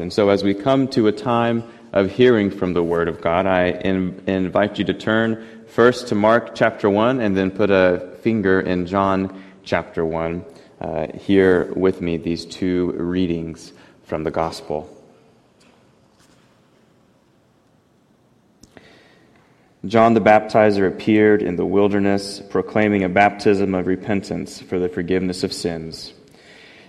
And so, as we come to a time of hearing from the Word of God, I in, invite you to turn first to Mark chapter 1 and then put a finger in John chapter 1. Uh, hear with me these two readings from the Gospel. John the Baptizer appeared in the wilderness, proclaiming a baptism of repentance for the forgiveness of sins.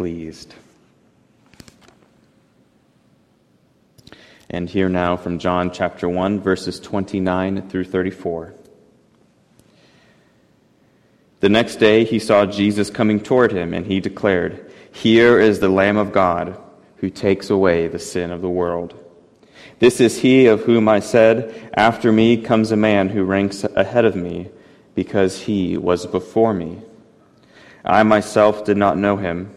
pleased. And here now from John chapter 1, verses 29 through 34. The next day he saw Jesus coming toward him, and he declared, Here is the Lamb of God who takes away the sin of the world. This is he of whom I said, After me comes a man who ranks ahead of me, because he was before me. I myself did not know him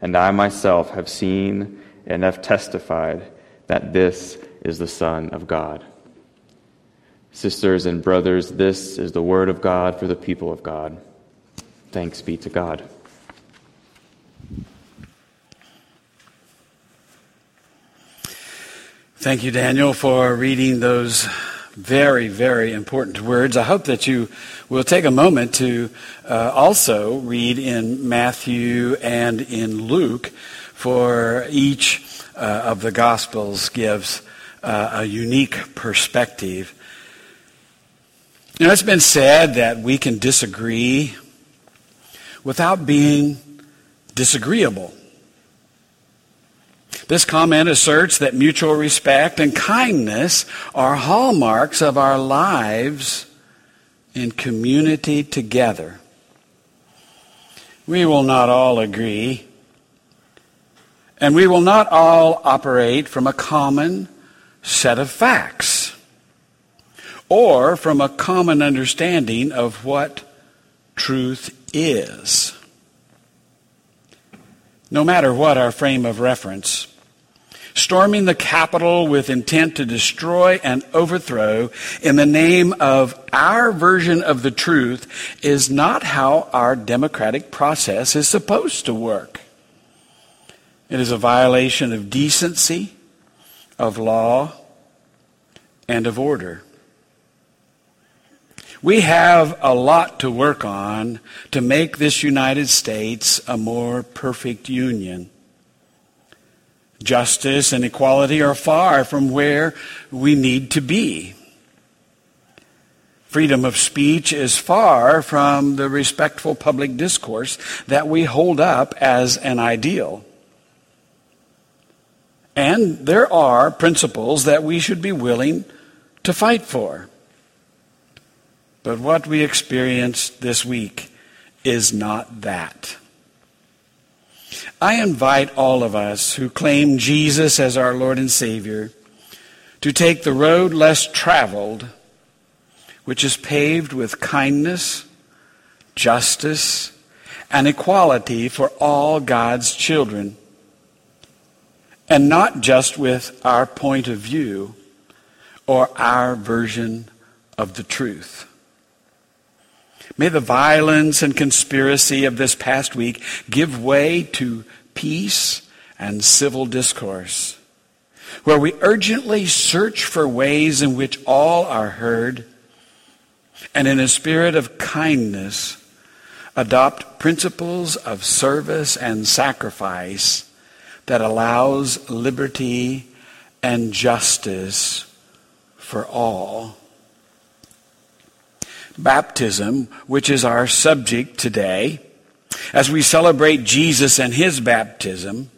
and I myself have seen and have testified that this is the Son of God. Sisters and brothers, this is the word of God for the people of God. Thanks be to God. Thank you, Daniel, for reading those very, very important words. I hope that you will take a moment to uh, also read in Matthew and in Luke, for each uh, of the Gospels gives uh, a unique perspective. Know, it's been said that we can disagree without being disagreeable. This comment asserts that mutual respect and kindness are hallmarks of our lives in community together. We will not all agree, and we will not all operate from a common set of facts or from a common understanding of what truth is. No matter what our frame of reference, storming the Capitol with intent to destroy and overthrow in the name of our version of the truth is not how our democratic process is supposed to work. It is a violation of decency, of law, and of order. We have a lot to work on to make this United States a more perfect union. Justice and equality are far from where we need to be. Freedom of speech is far from the respectful public discourse that we hold up as an ideal. And there are principles that we should be willing to fight for. But what we experienced this week is not that. I invite all of us who claim Jesus as our Lord and Savior to take the road less traveled, which is paved with kindness, justice, and equality for all God's children. and not just with our point of view or our version of the truth. May the violence and conspiracy of this past week give way to peace and civil discourse, where we urgently search for ways in which all are heard, and in a spirit of kindness, adopt principles of service and sacrifice that allows liberty and justice for all. Baptism, which is our subject today, as we celebrate Jesus and his baptism,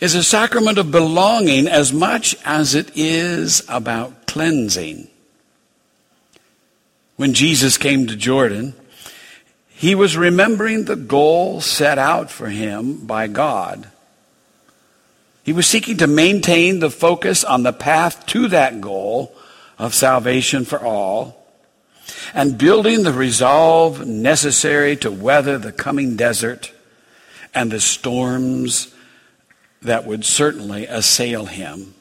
is a sacrament of belonging as much as it is about cleansing. When Jesus came to Jordan, he was remembering the goal set out for him by God. He was seeking to maintain the focus on the path to that goal of salvation for all and building the resolve necessary to weather the coming desert and the storms that would certainly assail him.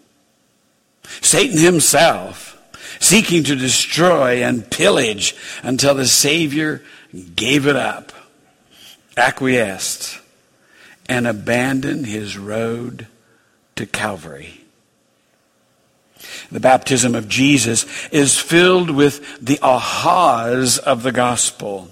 Satan himself seeking to destroy and pillage until the Savior gave it up, acquiesced, and abandoned his road to Calvary. The baptism of Jesus is filled with the ahas of the gospel.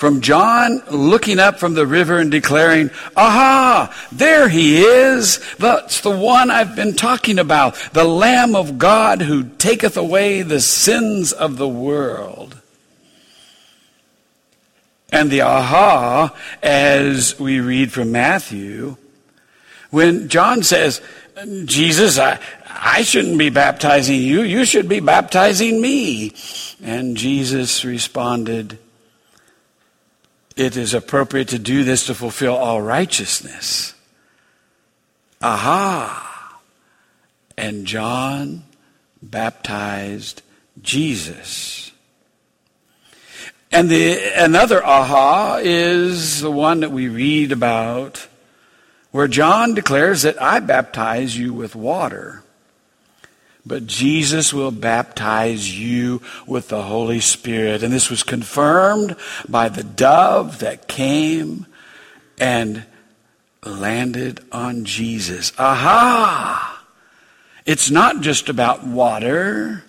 From John looking up from the river and declaring, Aha, there he is. That's the one I've been talking about. The Lamb of God who taketh away the sins of the world. And the aha, as we read from Matthew, when John says, Jesus, I, I shouldn't be baptizing you. You should be baptizing me. And Jesus responded, It is appropriate to do this to fulfill all righteousness. Aha! And John baptized Jesus. And the, another aha is the one that we read about where John declares that I baptize you with water. But Jesus will baptize you with the Holy Spirit. And this was confirmed by the dove that came and landed on Jesus. Aha! It's not just about water,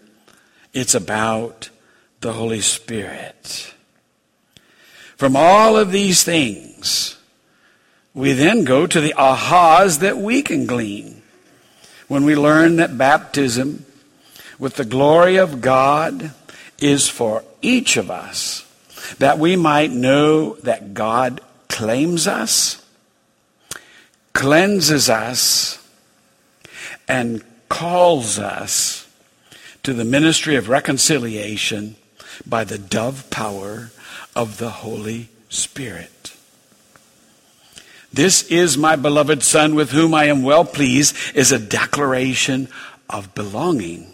it's about the Holy Spirit. From all of these things, we then go to the ahas that we can glean when we learn that baptism with the glory of God is for each of us, that we might know that God claims us, cleanses us, and calls us to the ministry of reconciliation by the dove power of the Holy Spirit. This is my beloved Son with whom I am well pleased is a declaration of belonging.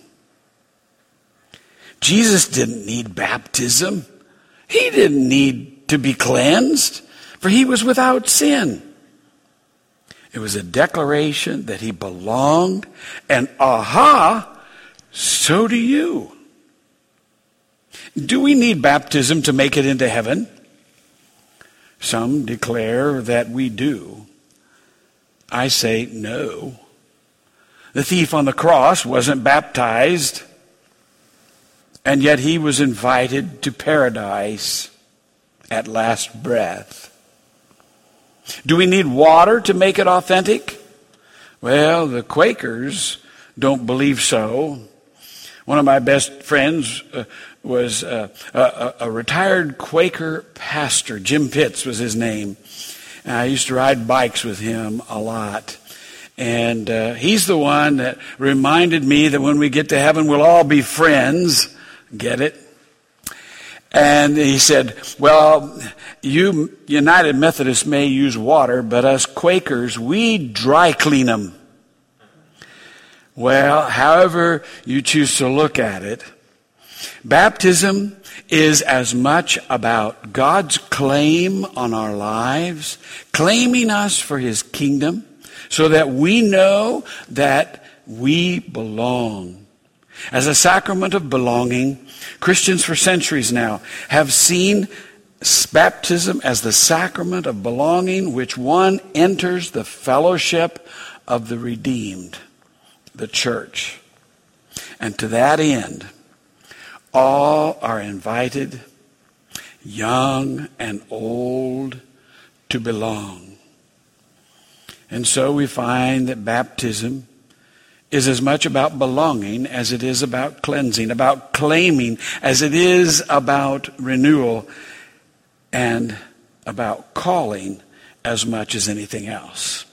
Jesus didn't need baptism. He didn't need to be cleansed, for he was without sin. It was a declaration that he belonged, and aha, so do you. Do we need baptism to make it into heaven? Some declare that we do. I say no. The thief on the cross wasn't baptized, and yet he was invited to paradise at last breath. Do we need water to make it authentic? Well, the Quakers don't believe so. One of my best friends uh, was uh, a, a, retired Quaker pastor. Jim Pitts was his name. And I used to ride bikes with him a lot. And uh, he's the one that reminded me that when we get to heaven, we'll all be friends. Get it? And he said, Well, you United Methodists may use water, but us Quakers, we dry clean them. Well, however you choose to look at it, baptism is as much about God's claim on our lives, claiming us for his kingdom, so that we know that we belong. As a sacrament of belonging, Christians for centuries now have seen baptism as the sacrament of belonging, which one enters the fellowship of the redeemed, the church. And to that end, all are invited, young and old, to belong. And so we find that baptism is as much about belonging as it is about cleansing, about claiming as it is about renewal, and about calling as much as anything else.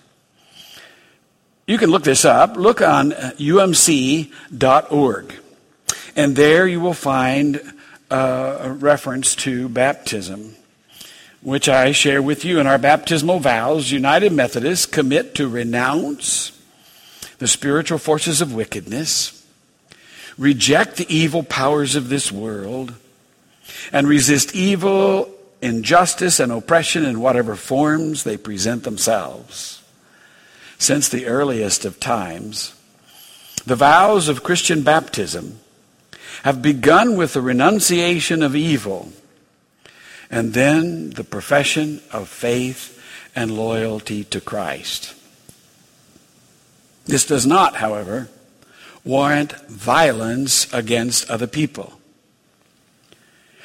You can look this up. Look on uh, umc.org. And there you will find uh, a reference to baptism, which I share with you in our baptismal vows. United Methodists commit to renounce the spiritual forces of wickedness, reject the evil powers of this world, and resist evil, injustice, and oppression in whatever forms they present themselves. Since the earliest of times, the vows of Christian baptism have begun with the renunciation of evil and then the profession of faith and loyalty to Christ. This does not, however, warrant violence against other people.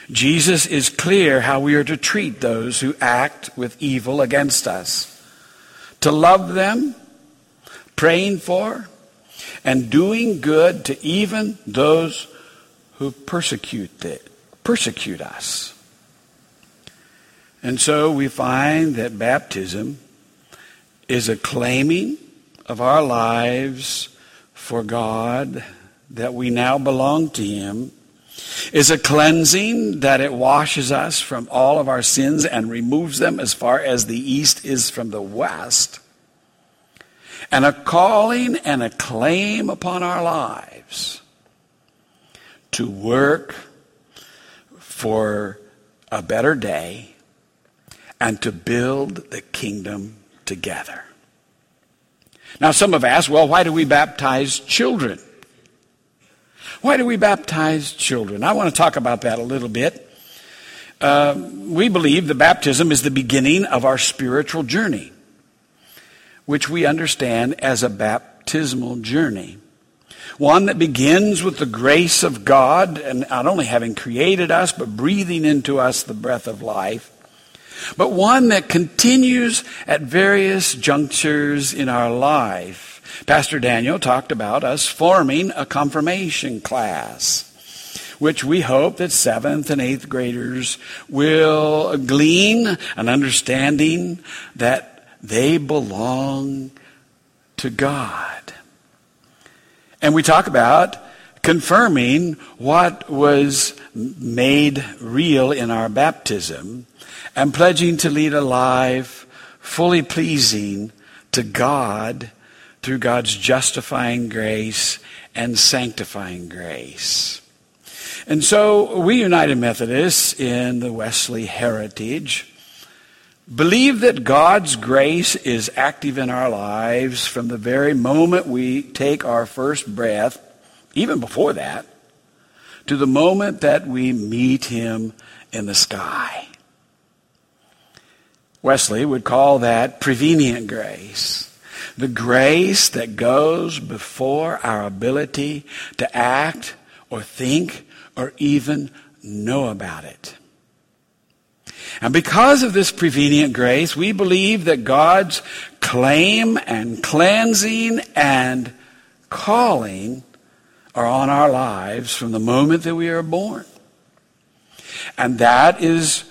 Jesus is clear how we are to treat those who act with evil against us. To love them, praying for, and doing good to even those who persecute, the, persecute us. And so we find that baptism is a claiming of our lives for God, that we now belong to Him, is a cleansing that it washes us from all of our sins and removes them as far as the east is from the west, and a calling and a claim upon our lives to work for a better day and to build the kingdom together. Now, some have asked, well, why do we baptize children? Why do we baptize children? I want to talk about that a little bit. Uh, we believe the baptism is the beginning of our spiritual journey, which we understand as a baptismal journey. One that begins with the grace of God and not only having created us, but breathing into us the breath of life but one that continues at various junctures in our life. Pastor Daniel talked about us forming a confirmation class which we hope that seventh and eighth graders will glean an understanding that they belong to God. And we talk about confirming what was made real in our baptism and pledging to lead a life fully pleasing to God through God's justifying grace and sanctifying grace. And so we United Methodists in the Wesley heritage believe that God's grace is active in our lives from the very moment we take our first breath, even before that, to the moment that we meet Him in the sky. Wesley would call that prevenient grace. The grace that goes before our ability to act or think or even know about it. And because of this prevenient grace, we believe that God's claim and cleansing and calling are on our lives from the moment that we are born. And that is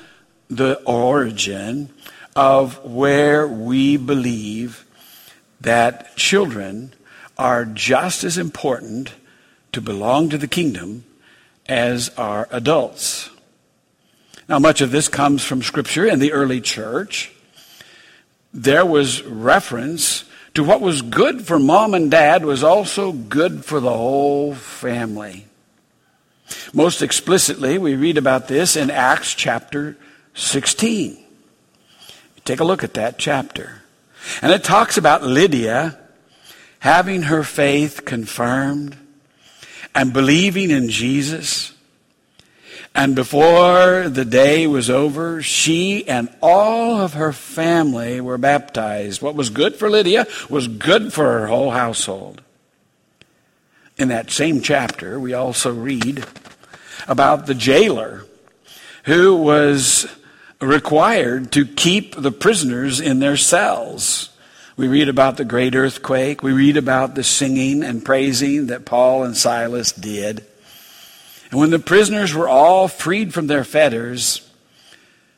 the origin of where we believe that children are just as important to belong to the kingdom as are adults. Now, much of this comes from Scripture in the early church. There was reference to what was good for mom and dad was also good for the whole family. Most explicitly, we read about this in Acts chapter 16. Take a look at that chapter. And it talks about Lydia having her faith confirmed and believing in Jesus. And before the day was over, she and all of her family were baptized. What was good for Lydia was good for her whole household. In that same chapter, we also read about the jailer who was required to keep the prisoners in their cells. We read about the great earthquake. We read about the singing and praising that Paul and Silas did. And when the prisoners were all freed from their fetters,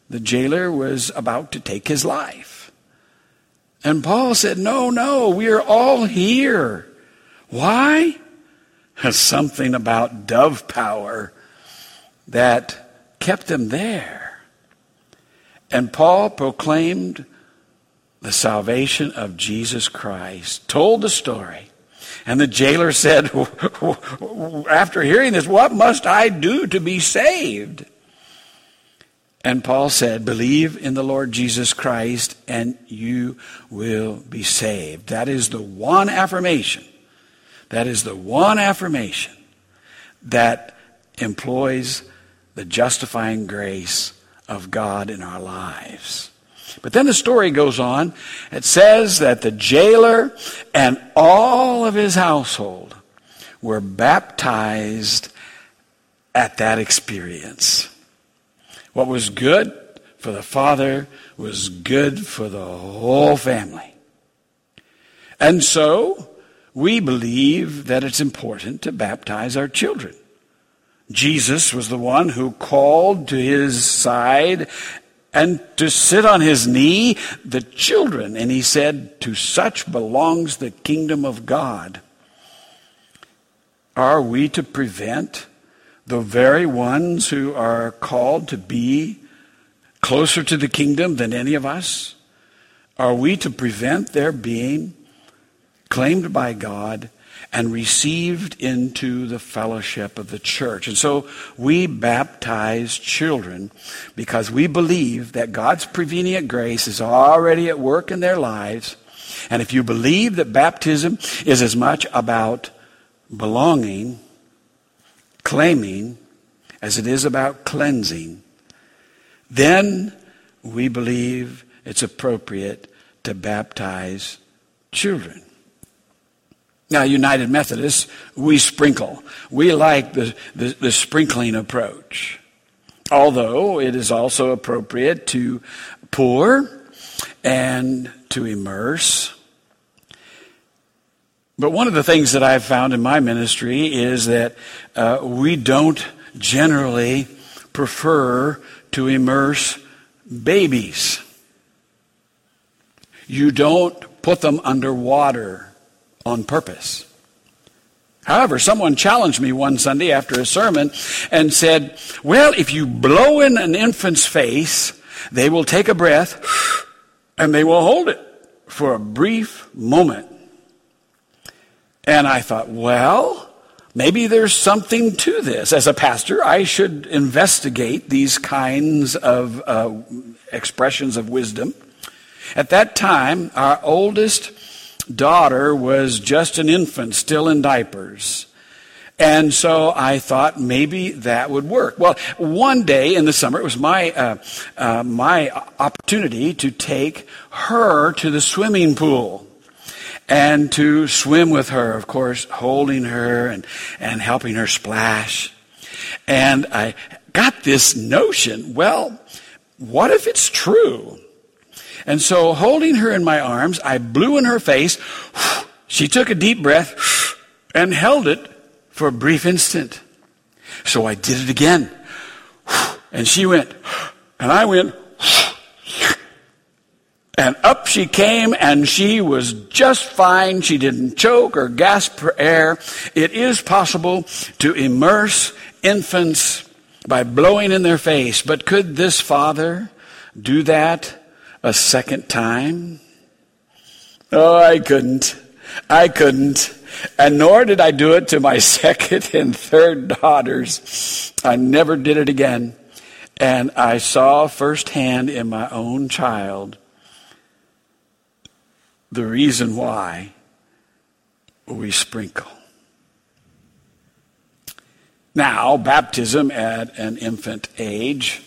the jailer was about to take his life. And Paul said, No, no, we are all here. Why? Something about dove power that kept them there. And Paul proclaimed the salvation of Jesus Christ, told the story. And the jailer said, after hearing this, what must I do to be saved? And Paul said, believe in the Lord Jesus Christ and you will be saved. That is the one affirmation. That is the one affirmation that employs the justifying grace of God in our lives. But then the story goes on. It says that the jailer and all of his household were baptized at that experience. What was good for the father was good for the whole family. And so, we believe that it's important to baptize our children. Jesus was the one who called to his side and to sit on his knee the children. And he said, To such belongs the kingdom of God. Are we to prevent the very ones who are called to be closer to the kingdom than any of us? Are we to prevent their being claimed by God and received into the fellowship of the church. And so we baptize children because we believe that God's prevenient grace is already at work in their lives. And if you believe that baptism is as much about belonging, claiming, as it is about cleansing, then we believe it's appropriate to baptize children. Now, United Methodists, we sprinkle. We like the, the, the, sprinkling approach. Although it is also appropriate to pour and to immerse. But one of the things that I've found in my ministry is that uh, we don't generally prefer to immerse babies. You don't put them underwater on purpose. However, someone challenged me one Sunday after a sermon and said, Well, if you blow in an infant's face, they will take a breath and they will hold it for a brief moment. And I thought, well, maybe there's something to this. As a pastor, I should investigate these kinds of uh, expressions of wisdom. At that time, our oldest daughter was just an infant, still in diapers. And so I thought maybe that would work. Well, one day in the summer, it was my, uh, uh, my opportunity to take her to the swimming pool and to swim with her, of course, holding her and, and helping her splash. And I got this notion, well, what if it's true? And so, holding her in my arms, I blew in her face. She took a deep breath and held it for a brief instant. So I did it again. And she went, and I went, and up she came, and she was just fine. She didn't choke or gasp for air. It is possible to immerse infants by blowing in their face, but could this father do that a second time? Oh, I couldn't. I couldn't. And nor did I do it to my second and third daughters. I never did it again. And I saw firsthand in my own child the reason why we sprinkle. Now, baptism at an infant age,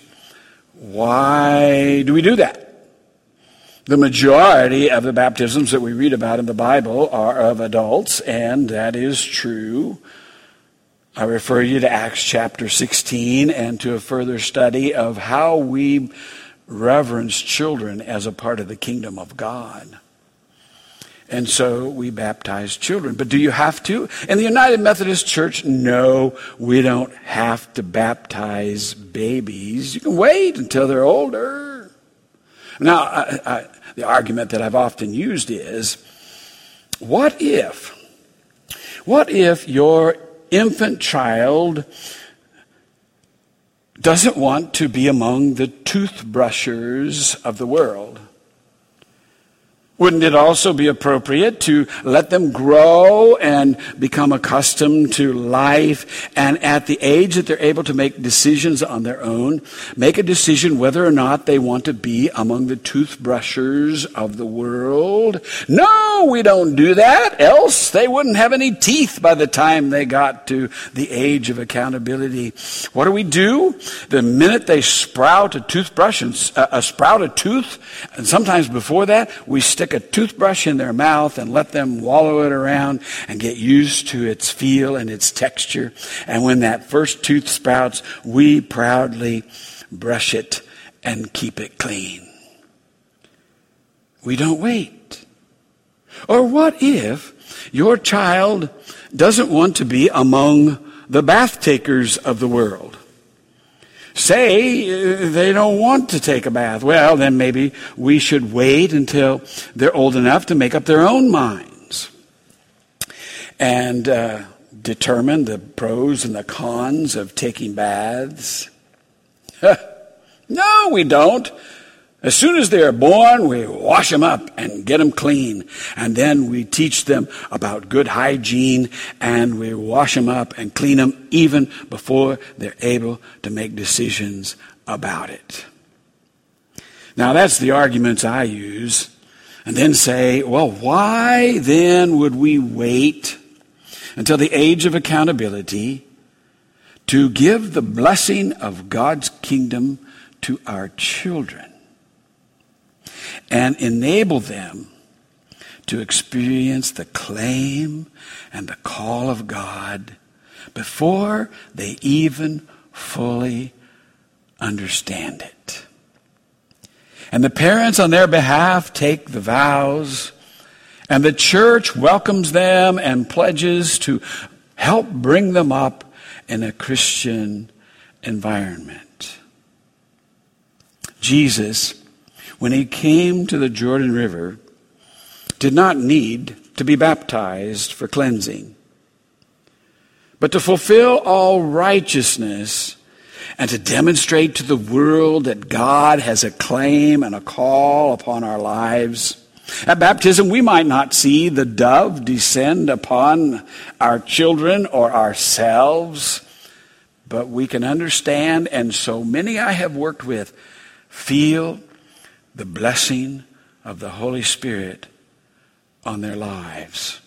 why do we do that? The majority of the baptisms that we read about in the Bible are of adults, and that is true. I refer you to Acts chapter 16 and to a further study of how we reverence children as a part of the kingdom of God. And so we baptize children. But do you have to? In the United Methodist Church, no, we don't have to baptize babies. You can wait until they're older. Now, I, I, the argument that I've often used is what if, what if your infant child doesn't want to be among the toothbrushers of the world? Wouldn't it also be appropriate to let them grow and become accustomed to life and at the age that they're able to make decisions on their own, make a decision whether or not they want to be among the toothbrushers of the world? No, we don't do that, else they wouldn't have any teeth by the time they got to the age of accountability. What do we do? The minute they sprout a toothbrush and uh, sprout a tooth, and sometimes before that, we stick a toothbrush in their mouth and let them wallow it around and get used to its feel and its texture. And when that first tooth sprouts, we proudly brush it and keep it clean. We don't wait. Or what if your child doesn't want to be among the bath takers of the world? Say uh, they don't want to take a bath. Well, then maybe we should wait until they're old enough to make up their own minds and uh, determine the pros and the cons of taking baths. no, we don't. As soon as they are born, we wash them up and get them clean. And then we teach them about good hygiene and we wash them up and clean them even before they're able to make decisions about it. Now that's the arguments I use. And then say, well, why then would we wait until the age of accountability to give the blessing of God's kingdom to our children? And enable them to experience the claim and the call of God before they even fully understand it. And the parents on their behalf take the vows, and the church welcomes them and pledges to help bring them up in a Christian environment. Jesus when he came to the Jordan River, did not need to be baptized for cleansing, but to fulfill all righteousness and to demonstrate to the world that God has a claim and a call upon our lives. At baptism, we might not see the dove descend upon our children or ourselves, but we can understand, and so many I have worked with feel the blessing of the Holy Spirit on their lives.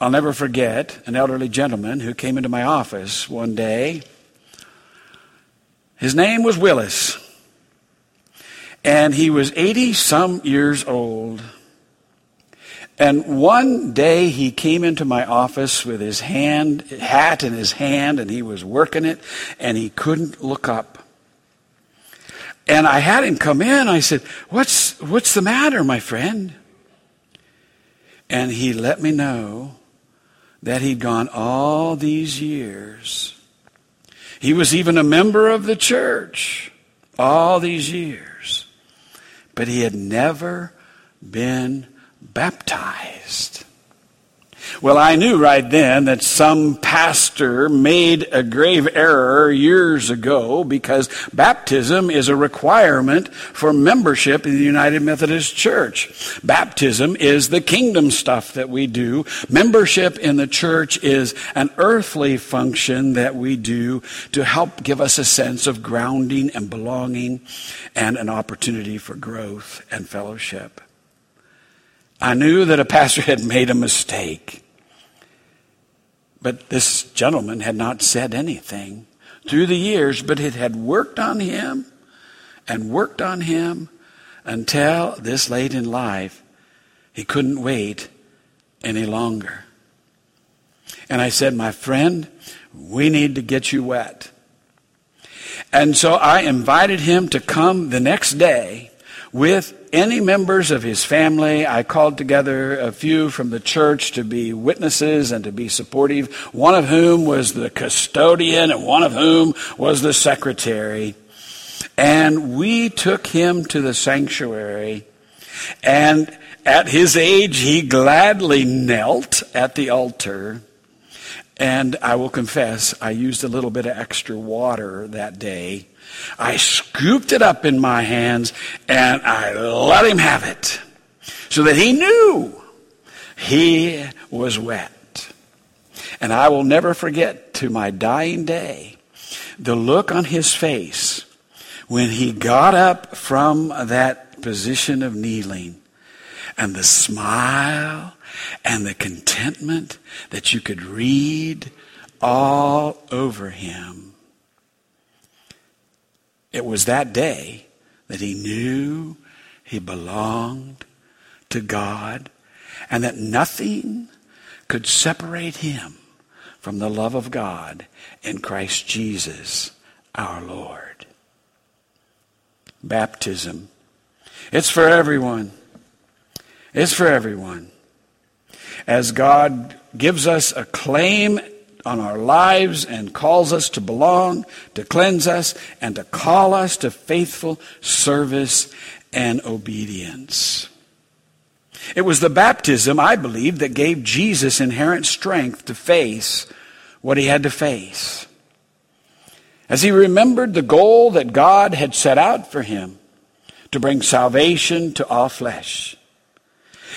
I'll never forget an elderly gentleman who came into my office one day. His name was Willis, and he was 80 some years old. And one day he came into my office with his hand, hat in his hand, and he was working it, and he couldn't look up. And I had him come in. I said, What's, what's the matter, my friend? And he let me know that he'd gone all these years. He was even a member of the church all these years. But he had never been baptized. Well, I knew right then that some pastor made a grave error years ago because baptism is a requirement for membership in the United Methodist Church. Baptism is the kingdom stuff that we do. Membership in the church is an earthly function that we do to help give us a sense of grounding and belonging and an opportunity for growth and fellowship. I knew that a pastor had made a mistake. But this gentleman had not said anything through the years, but it had worked on him and worked on him until this late in life, he couldn't wait any longer. And I said, My friend, we need to get you wet. And so I invited him to come the next day with any members of his family. I called together a few from the church to be witnesses and to be supportive, one of whom was the custodian and one of whom was the secretary. And we took him to the sanctuary. And at his age, he gladly knelt at the altar. And I will confess, I used a little bit of extra water that day. I scooped it up in my hands and I let him have it so that he knew he was wet. And I will never forget to my dying day the look on his face when he got up from that position of kneeling and the smile and the contentment that you could read all over him. It was that day that he knew he belonged to God and that nothing could separate him from the love of God in Christ Jesus our Lord. Baptism. It's for everyone. It's for everyone. As God gives us a claim on our lives and calls us to belong, to cleanse us, and to call us to faithful service and obedience. It was the baptism, I believe, that gave Jesus inherent strength to face what he had to face. As he remembered the goal that God had set out for him to bring salvation to all flesh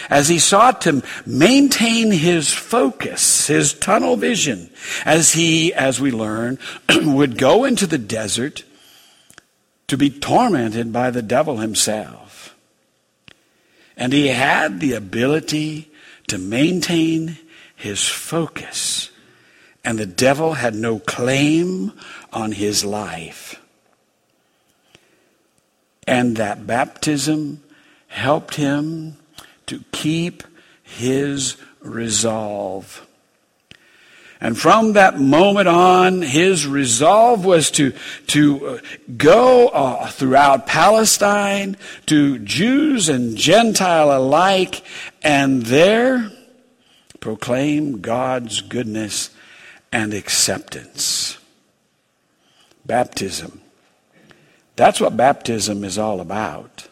as he sought to maintain his focus, his tunnel vision, as he, as we learn, would go into the desert to be tormented by the devil himself. And he had the ability to maintain his focus, and the devil had no claim on his life. And that baptism helped him to keep his resolve. And from that moment on, his resolve was to, to uh, go uh, throughout Palestine to Jews and Gentile alike and there proclaim God's goodness and acceptance. Baptism. That's what baptism is all about.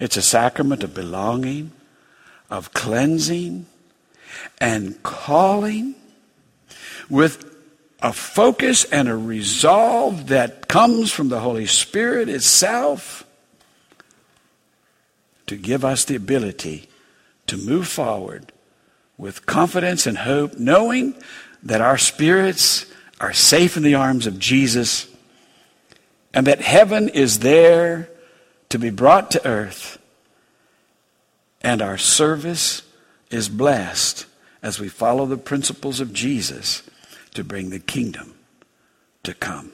It's a sacrament of belonging, of cleansing, and calling with a focus and a resolve that comes from the Holy Spirit itself to give us the ability to move forward with confidence and hope, knowing that our spirits are safe in the arms of Jesus and that heaven is there to be brought to earth, and our service is blessed as we follow the principles of Jesus to bring the kingdom to come.